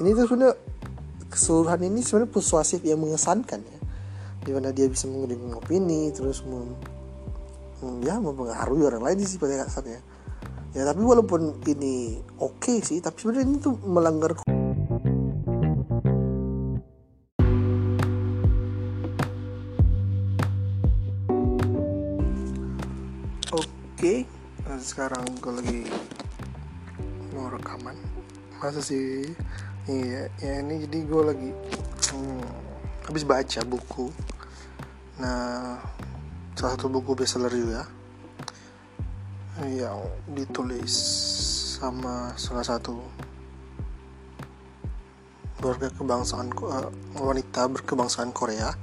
ini tuh sebenarnya keseluruhan ini sebenarnya persuasif yang mengesankan ya. Di mana dia bisa mengundang opini terus mem, ya mempengaruhi orang lain sih pada kasarnya ya tapi walaupun ini oke okay sih tapi sebenarnya ini tuh melanggar oke nah, sekarang gue lagi mau rekaman. Masa sih iya ya ini jadi gue lagi hmm, habis baca buku. Nah salah satu buku bestseller juga yang ditulis sama salah satu warga kebangsaan uh, wanita berkebangsaan Korea.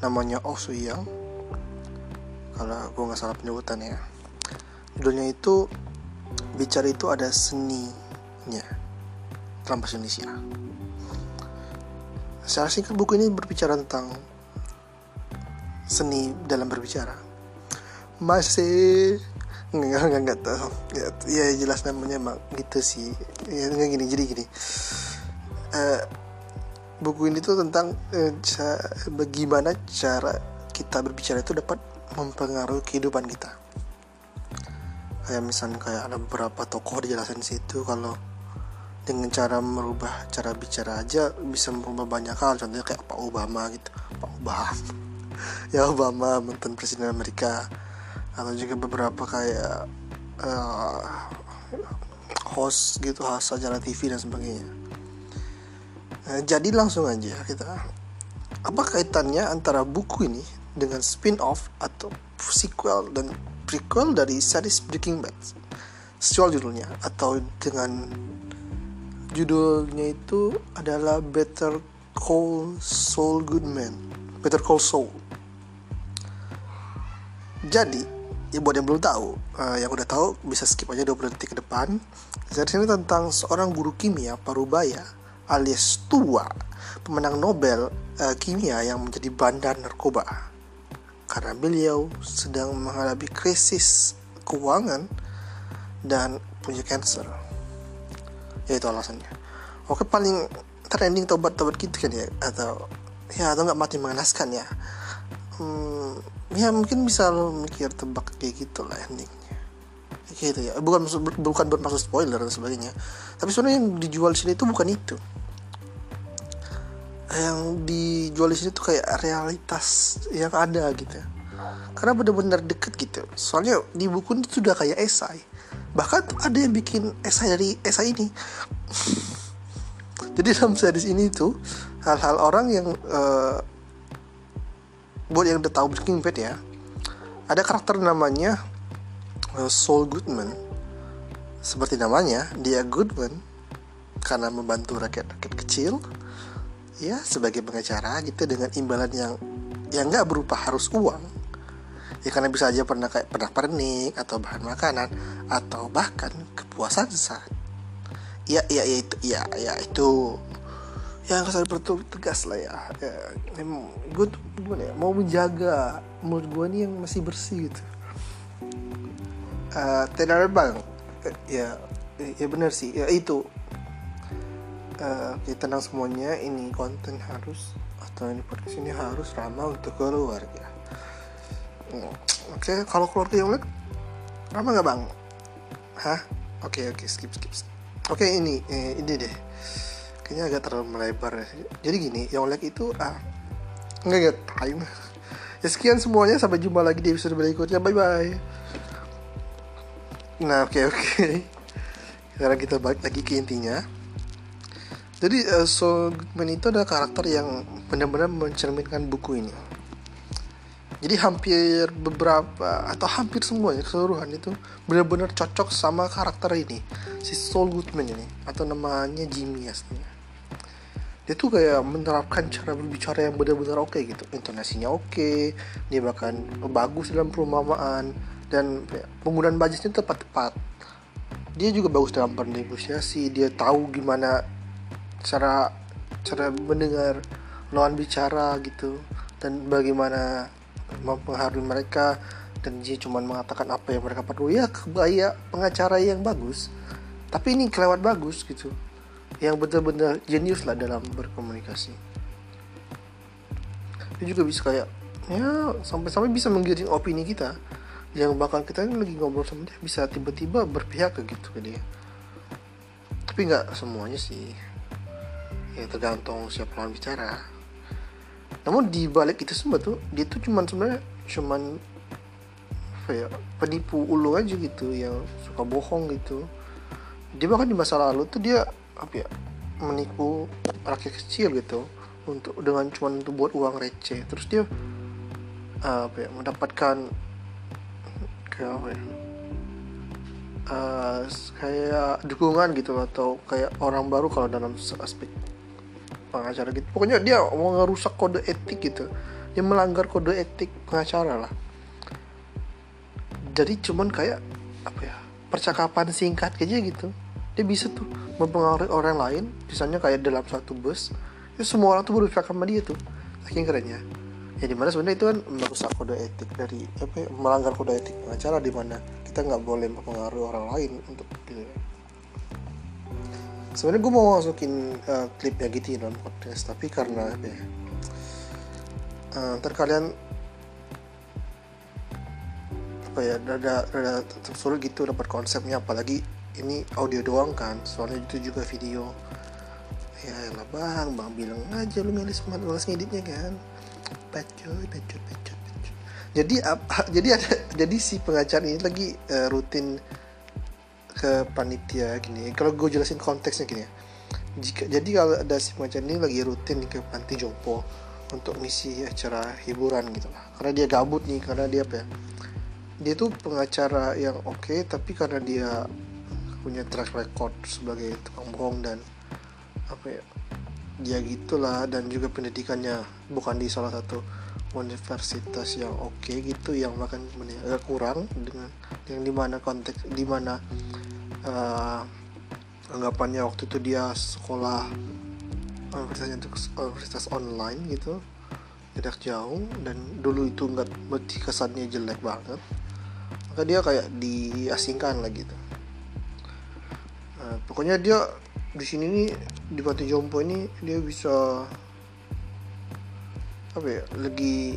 Namanya Oh Soo Young kalau gue nggak salah penyebutannya. Judulnya itu bicara itu ada seninya bahasa Indonesia. Secara singkat buku ini berbicara tentang seni dalam berbicara. Masih nggak nggak nggak tahu. Ya, ya jelas namanya emang gitu sih. Ya nggak gini jadi gini. Uh, buku ini tuh tentang uh, bagaimana cara kita berbicara itu dapat mempengaruhi kehidupan kita. Kayak misalnya kayak ada beberapa tokoh dijelasin situ kalau dengan cara merubah cara bicara aja bisa merubah banyak hal. Contohnya kayak Pak Obama gitu. Pak Obama. Ya Obama mantan presiden Amerika. Atau juga beberapa kayak uh, host gitu host acara TV dan sebagainya. Nah, jadi langsung aja kita. Apa kaitannya antara buku ini dengan spin-off atau sequel dan prequel dari series Breaking Bad? Sesuai judulnya atau dengan judulnya itu adalah Better Call Saul Goodman. Better Call Saul. Jadi ya buat yang belum tahu uh, yang udah tahu bisa skip aja 20 detik ke depan. Jadi ini tentang seorang guru kimia Parubaya alias tua pemenang Nobel uh, kimia yang menjadi bandar narkoba. Karena beliau sedang menghadapi krisis keuangan dan punya cancer ya itu alasannya. Oke paling trending tobat-tobat gitu kan ya atau ya atau nggak mati mengenaskan ya. Hmm, ya mungkin bisa lo mikir tebak kayak gitu lah endingnya. Kayak gitu ya. Bukan bukan bermaksud spoiler dan sebagainya. Tapi sebenarnya yang dijual di sini itu bukan itu. Yang dijual di sini tuh kayak realitas yang ada gitu. Karena benar-benar deket gitu. Soalnya di buku itu sudah kayak esai bahkan ada yang bikin esai dari esai ini. Jadi dalam series ini tuh hal-hal orang yang uh, buat yang udah tahu Breaking Bad ya ada karakter namanya uh, Saul Goodman. Seperti namanya dia Goodman karena membantu rakyat-rakyat kecil ya sebagai pengacara gitu dengan imbalan yang yang nggak berupa harus uang ya karena bisa aja pernah kayak pernah pernik atau bahan makanan atau bahkan kepuasan saat ya ya ya itu ya ya itu. Yang harus tegas lah ya, ya gue tuh gimana ya mau menjaga mulut gue nih yang masih bersih gitu. Uh, tidak bang uh, ya ya benar sih. Ya itu. Uh, kita tenang semuanya ini konten harus atau ini podcast ini harus ramah untuk keluarga oke okay, kalau keluarga yang lain ramah nggak bang? Hah? Oke okay, oke okay, skip skip, oke okay, ini eh, ini deh. Kayaknya agak terlalu melebar jadi gini yang like itu ah nggak get time ya sekian semuanya. Sampai jumpa lagi di episode berikutnya. Bye bye nah oke okay, oke. Okay. sekarang kita balik lagi ke intinya. Jadi uh, so Goodman itu adalah karakter yang benar-benar mencerminkan buku ini jadi hampir beberapa atau hampir semuanya keseluruhan itu benar-benar cocok sama karakter ini. Si Saul Goodman ini atau namanya Jimmy aslinya. Dia tuh kayak menerapkan cara berbicara yang benar-benar oke okay gitu. Intonasinya oke okay, dia bahkan bagus dalam perumpamaan dan penggunaan budgetnya tepat-tepat dia juga bagus dalam bernegosiasi dia tahu gimana cara cara mendengar lawan bicara gitu dan bagaimana mempengaruhi mereka dan dia cuma mengatakan apa yang mereka perlu. Ya kebaya pengacara yang bagus tapi ini kelewat bagus gitu. Yang benar-benar jenius lah dalam berkomunikasi. Dia juga bisa kayak ya sampai-sampai bisa menggiring opini kita. Yang bakal kita ini lagi ngobrol sama dia bisa tiba-tiba berpihak ke gitu ke dia. Tapi nggak semuanya sih. Ya tergantung siapa lawan bicara namun di balik itu semua tuh dia tuh cuman sebenarnya cuman ya penipu ulu aja gitu yang suka bohong gitu. Dia bahkan di masa lalu tuh dia apa ya menipu rakyat kecil gitu. Untuk dengan cuman untuk buat uang receh. Terus dia apa ya mendapatkan kayak apa ya uh, kayak dukungan gitu atau kayak orang baru kalau dalam aspek pengacara gitu. Pokoknya dia mau ngerusak kode etik gitu. Dia melanggar kode etik pengacara lah. Jadi cuman kayak apa ya percakapan singkat aja gitu. Dia bisa tuh mempengaruhi orang lain. Misalnya kayak dalam satu bus itu semua orang tuh berpihak sama dia tuh. Saking kerennya. Ya di mana sebenarnya itu kan merusak kode etik dari apa ya, melanggar kode etik pengacara di mana kita nggak boleh mempengaruhi orang lain untuk gitu. ya. Sebenarnya gue mau masukin uh, klipnya gitu dalam podcast tapi karena apa ya? Uh, ntar kalian apa ya rada rada sulit gitu dapat konsepnya apalagi ini audio doang kan soalnya itu juga video. Ya lah bang bang bilang aja lu milih semangat ngeditnya kan. Bacot bacot bacot jadi apa jadi ada jadi si pengacara ini lagi uh, rutin ke panitia gini. Kalau gue jelasin konteksnya gini ya. Jika jadi kalau ada si pengacara ini lagi rutin ke panti jompo untuk misi acara hiburan gitu lah. Karena dia gabut nih karena dia apa ya? Dia tuh pengacara yang oke okay, tapi karena dia punya track record sebagai tukang bohong dan apa ya? Ya gitulah dan juga pendidikannya bukan di salah satu universitas yang oke okay gitu yang bahkan agak kurang dengan yang di mana konteks di mana uh, anggapannya waktu itu dia sekolah universitasnya universitas online gitu tidak jauh dan dulu itu nggak kesannya jelek banget. Maka dia kayak diasingkan lah gitu. Nah, pokoknya dia di sini nih di Panti Jompo ini dia bisa apa ya lagi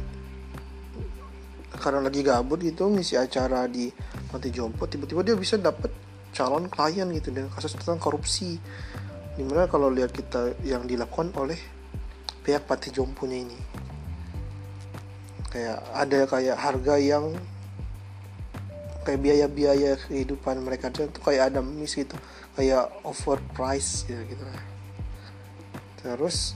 karena lagi gabut gitu ngisi acara di Panti Jompo tiba-tiba dia bisa dapet calon klien gitu dengan kasus tentang korupsi. Di mana kalau lihat kita yang dilakukan oleh pihak Panti Jomponya ini. Kayak ada kayak harga yang kayak biaya-biaya kehidupan mereka itu kayak ada miss gitu. Kayak overprice ya gitu. Lah terus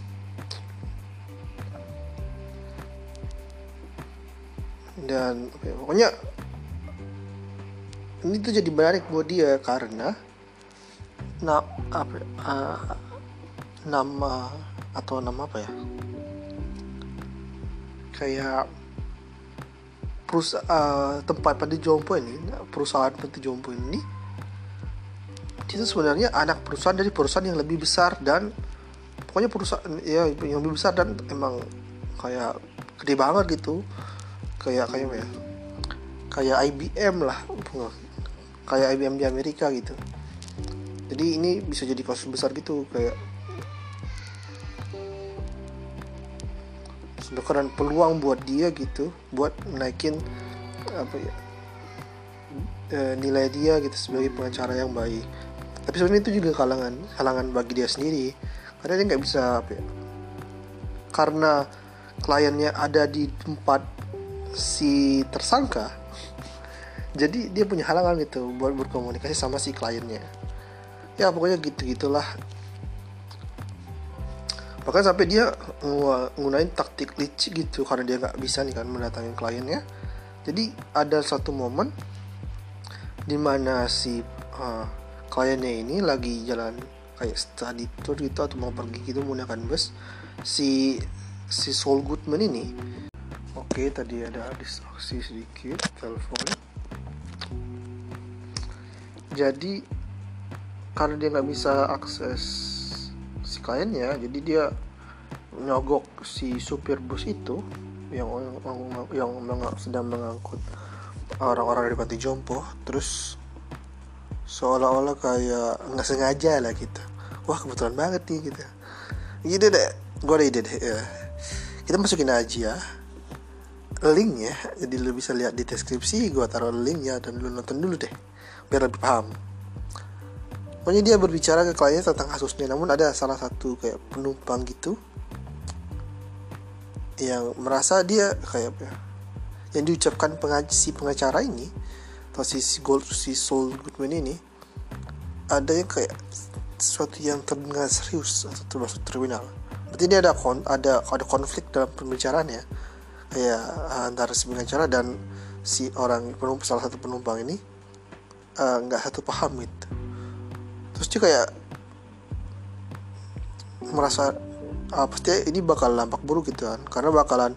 dan ya, pokoknya ini tuh jadi menarik buat dia karena na apa uh, nama atau nama apa ya? Kayak perusahaan uh, tempat pada jompo ini perusahaan pada jompo ini itu sebenarnya anak perusahaan dari perusahaan yang lebih besar dan pokoknya perusahaan ya yang lebih besar dan emang kayak gede banget gitu. Kayak kayak ya? Kayak IBM lah kayak IBM di Amerika gitu. Jadi ini bisa jadi kasus besar gitu kayak sedangkan peluang buat dia gitu buat naikin apa ya e, nilai dia gitu sebagai pengacara yang baik. Tapi sebenarnya itu juga kalangan kalangan bagi dia sendiri. Karena dia nggak bisa apa ya, karena kliennya ada di tempat si tersangka jadi dia punya halangan gitu buat berkomunikasi sama si kliennya. Ya pokoknya gitu gitulah. Bahkan sampai dia nggunain taktik licik gitu karena dia nggak bisa nih kan mendatangi kliennya. Jadi ada satu momen di mana si uh, kliennya ini lagi jalan kayak study tour gitu atau mau pergi gitu menggunakan bus si si Saul Goodman ini. Oke okay, tadi ada distraksi sedikit telepon jadi karena dia nggak bisa akses si kliennya jadi dia nyogok si supir bus itu yang yang, yang sedang mengangkut orang-orang dari panti jompo. Terus seolah-olah kayak nggak sengaja lah gitu. Wah kebetulan banget nih gitu. Jadi deh. Gue ada ide deh ya. kita masukin aja link ya. Jadi lu bisa lihat di deskripsi gue taruh link ya dan lu nonton dulu deh biar lebih paham. Pokoknya dia berbicara ke kliennya tentang kasusnya namun ada salah satu kayak penumpang gitu yang merasa dia kayak apa ya yang diucapkan pengaji si pengacara ini atau si, Gold si Soul Goodman ini ada yang kayak sesuatu yang terdengar serius atau termasuk terminal. Berarti dia ada kon ada ada konflik dalam pembicaraannya kayak uh, antara si pengacara dan si orang penumpang salah satu penumpang ini nggak uh, satu paham gitu. Terus dia kayak merasa uh, pasti ini bakal lampak buruk gitu kan. Karena bakalan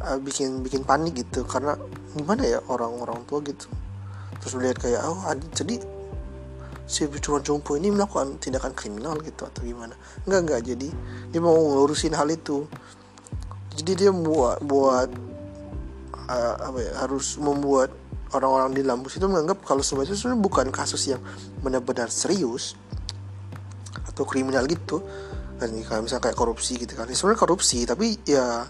uh, bikin bikin panik gitu. Karena gimana ya orang-orang tua gitu. Terus melihat kayak oh jadi si pencurian jompo ini melakukan tindakan kriminal gitu atau gimana? Enggak enggak jadi dia mau ngurusin hal itu. Jadi dia buat buat uh, apa ya harus membuat orang-orang di Lampus itu menganggap kalau sebenarnya sebenarnya bukan kasus yang benar-benar serius atau kriminal gitu. Kan kayak misalnya kayak korupsi gitu kan. Ya, sebenarnya korupsi tapi ya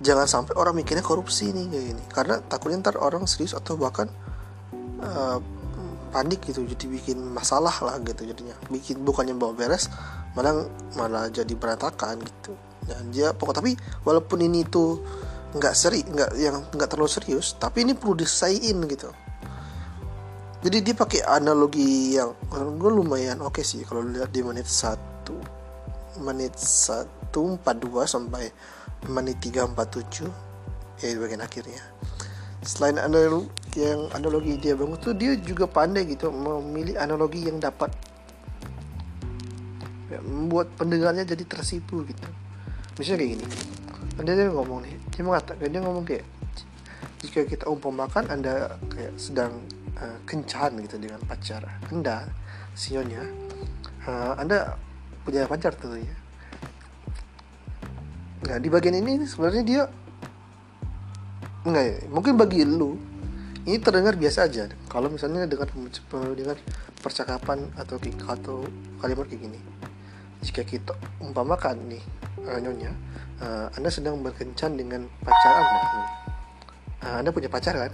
jangan sampai orang mikirnya korupsi nih kayak gini. Karena takutnya ntar orang serius atau bahkan uh, panik gitu jadi bikin masalah lah gitu jadinya. Bikin bukannya bawa beres malah malah jadi berantakan gitu. Dan dia pokok tapi walaupun ini tuh nggak seri nggak yang nggak terlalu serius tapi ini perlu disaiin gitu. Jadi dia pakai analogi yang gue lumayan oke okay sih kalau lihat di menit satu menit satu empat dua sampai menit tiga empat tujuh ya di bagian akhirnya. Selain analogi yang analogi dia bangun tuh dia juga pandai gitu memilih analogi yang dapat. Ya, membuat pendengarnya jadi tersipu gitu. Misalnya kayak gini dia ngomong nih dia mengatakan dia ngomong kayak jika kita umpamakan anda kayak sedang uh, kencan gitu dengan pacar anda sionya uh, anda punya pacar tentunya. Nah di bagian ini sebenarnya dia enggak mungkin bagi lu ini terdengar biasa aja. Kalau misalnya dengan dengan percakapan atau atau kalimat kayak gini jika kita umpamakan nih uh, nyonya uh, anda sedang berkencan dengan pacar anda. Uh, anda punya pacar kan?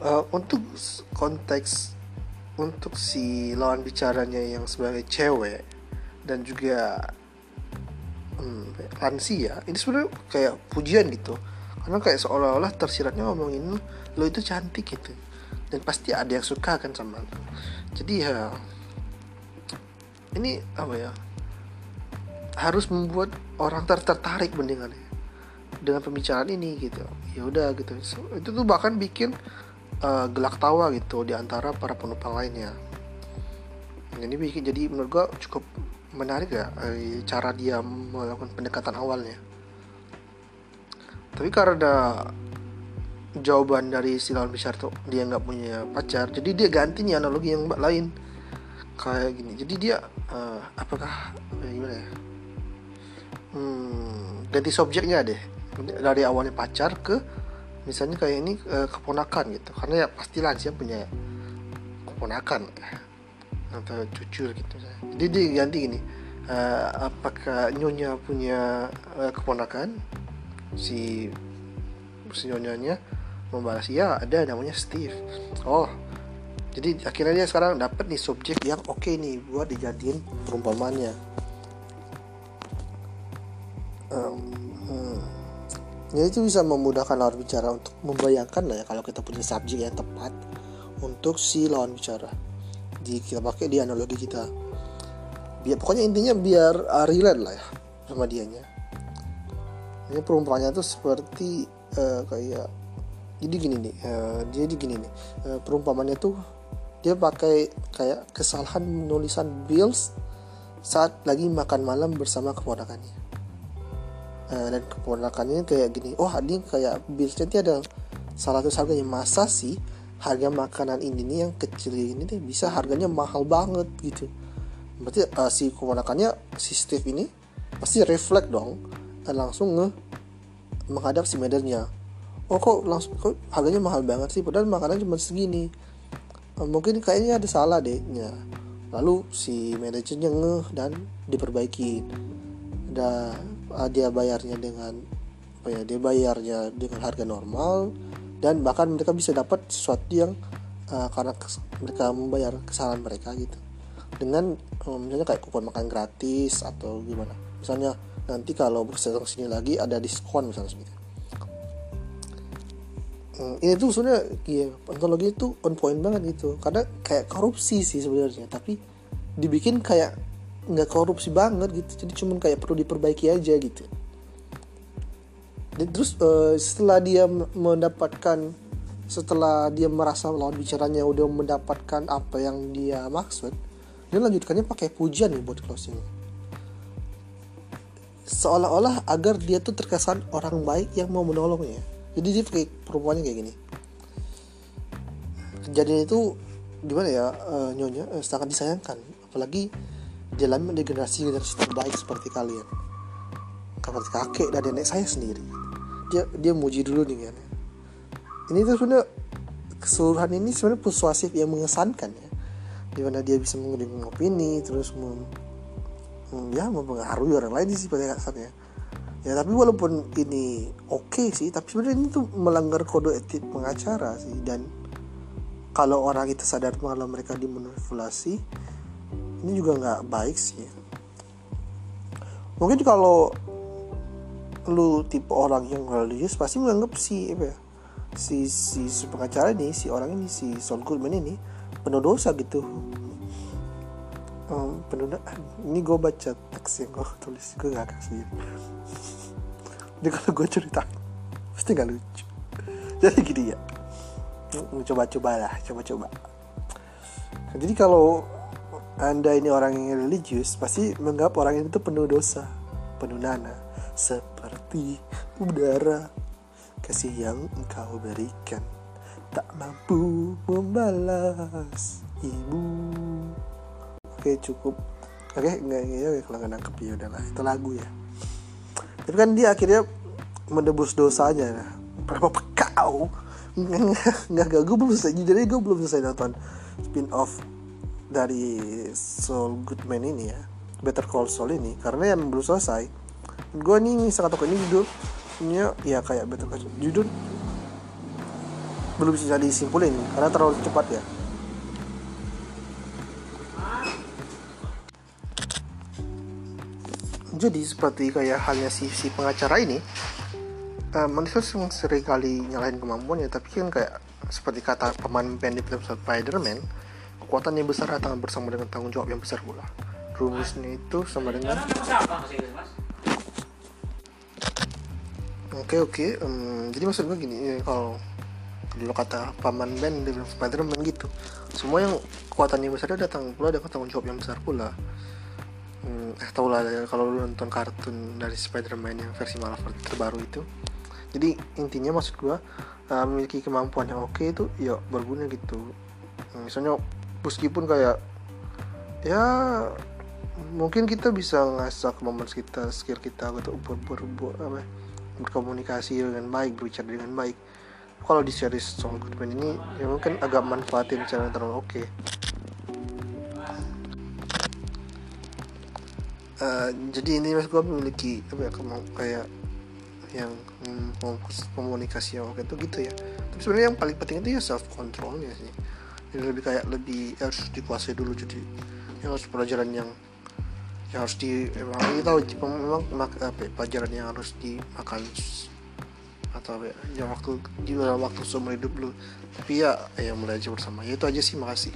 Uh, untuk konteks untuk si lawan bicaranya yang sebagai cewek dan juga um, lansia ini sebenarnya kayak pujian gitu. Karena kayak seolah-olah tersiratnya ngomongin lo itu cantik gitu. Dan pasti ada yang suka kan sama lo. Jadi ya ini apa ya harus membuat orang ter tertarik mendengar dengan pembicaraan ini gitu. Ya udah gitu. So, itu tuh bahkan bikin uh, gelak tawa gitu di antara para penumpang lainnya. Ini bikin jadi menurut gua cukup menarik ya eh, cara dia melakukan pendekatan awalnya. Tapi karena jawaban dari si lawan bicara tuh dia nggak punya pacar jadi dia ganti analogi yang lain. Kayak gini. Jadi dia uh, apakah gimana ya hmm, ganti subjeknya deh? Dari awalnya pacar ke misalnya kayak ini uh, keponakan gitu. Karena ya pasti lansia punya keponakan. Atau cucu gitu jadi dia ganti gini. Uh, apakah nyonya punya uh, keponakan? Si si nyonyanya membalas ya ada namanya Steve. Oh jadi akhirnya dia sekarang dapat nih subjek yang oke okay nih buat dijadiin perumpamannya um, hmm. jadi itu bisa memudahkan lawan bicara untuk membayangkan lah ya kalau kita punya subjek yang tepat untuk si lawan bicara. Di kita pakai di analogi kita. Biar pokoknya intinya biar uh, relate lah ya sama dianya. Ini perumpamannya tuh seperti uh, kayak jadi gini nih uh, jadi gini nih. Uh, perumpamannya tuh dia pakai kayak kesalahan penulisan bills saat lagi makan malam bersama keponakannya uh, dan keponakannya kayak gini oh ini kayak billsnya dia ada salah satu harganya. Masa sih harga makanan ini nih yang kecil ini deh bisa harganya mahal banget? Gitu. Berarti uh, si keponakannya si Steve ini pasti reflect dong dan langsung nge menghadap si medannya oh kok langsung kok harganya mahal banget sih? Padahal makanan cuma segini. Oh, mungkin kayaknya ada salah deh. Ya lalu si manajernya ngeh dan diperbaiki ada ah, dia bayarnya dengan apa ya dia bayarnya dengan harga normal dan bahkan mereka bisa dapat sesuatu yang uh, karena mereka membayar kesalahan mereka gitu. Dengan um, misalnya kayak kupon makan gratis atau gimana. Misalnya nanti kalau bersetong sini lagi ada diskon misalnya hmm, ini tuh sebenarnya iya ontologi itu on point banget gitu. Karena kayak korupsi sih sebenarnya tapi dibikin kayak nggak korupsi banget gitu. Jadi cuman kayak perlu diperbaiki aja gitu. Dan terus uh, setelah dia mendapatkan setelah dia merasa lawan bicaranya udah mendapatkan apa yang dia maksud dia lanjutkannya pakai pujian nih buat closing. Seolah-olah agar dia tuh terkesan orang baik yang mau menolongnya. Jadi dia pakai perempuannya kayak gini. Kejadian itu gimana ya uh, nyonya? Uh, sangat disayangkan. Apalagi dalam generasi generasi terbaik seperti kalian. Seperti kakek dan nenek saya sendiri. Dia dia muji dulu nih kan ini tuh sebenarnya keseluruhan ini sebenarnya persuasif yang mengesankan ya. Di mana dia bisa mengirim opini terus mem, ya mempengaruhi orang lain sih pada kasarnya ya. Tapi walaupun ini oke okay sih tapi sebenarnya ini tuh melanggar kode etik pengacara sih. Dan kalau orang itu sadar kalau mereka dimanipulasi ini juga nggak baik sih. Mungkin kalau lu tipe orang yang religius pasti menganggap si apa ya si si, pengacara ini si orang ini si Saul Goodman ini penuh dosa gitu. Um, penuh ini gue baca teks yang gue tulis gue gak kasih ini kalau gue cerita pasti gak lucu. Jadi gini ya coba-coba lah coba-coba. Jadi kalau anda ini orang yang religius pasti menganggap orang ini tuh penuh dosa penuh nana seperti udara kasih yang engkau berikan. Tak mampu membalas ibu. Oke cukup. Oke nggak ya kalau nggak nangkep ya udahlah. Itu lagu ya. Tapi kan dia akhirnya menebus dosanya. Berapa pekau. Nggak gak gue belum selesai. Jadi gue belum selesai nonton spin off dari Soul Goodman ini ya Better Call Saul ini karena yang belum selesai gue nih sangat toko ini judulnya ya kayak betul kan judul belum bisa disimpulin karena terlalu cepat ya. Jadi seperti kayak halnya si, si pengacara ini uh, manusia sering kali nyalahin kemampuannya tapi kan kayak seperti kata pemain di film Spider-Man kekuatan yang besar datang bersama dengan tanggung jawab yang besar pula. Rumusnya itu sama dengan oke okay, oke okay. um, jadi maksud gue gini ya, kalau dulu kata paman Ben di Spiderman gitu. Semua yang kekuatannya besar datang pula dengan tanggung jawab yang besar pula. Hmm, eh tau lah kalau lu nonton kartun dari Spiderman yang versi Marvel terbaru itu. Jadi intinya maksud gue uh, memiliki kemampuan yang oke okay itu ya berguna gitu. Hmm, misalnya meskipun kayak ya mungkin kita bisa ngasah kemampuan kita skill kita untuk ber, ber, ber, apa berkomunikasi dengan baik berbicara dengan baik. Kalau di series Song Goodman ini ya mungkin agak manfaatin cara terlalu oke. Okay. uh, jadi ini mas gue memiliki apa ya kayak yang hmm, komunikasi yang oke itu gitu ya. Tapi sebenarnya yang paling penting itu ya self controlnya sih ini lebih kayak lebih harus dikuasai dulu. Jadi yang harus pelajaran yang yang harus di emang kita tahu memang mak, apa, ya, pelajaran yang harus dimakan. Atau ya, yang waktu di dalam waktu seumur hidup lu. Tapi ya yang belajar bersama. Ya itu aja sih makasih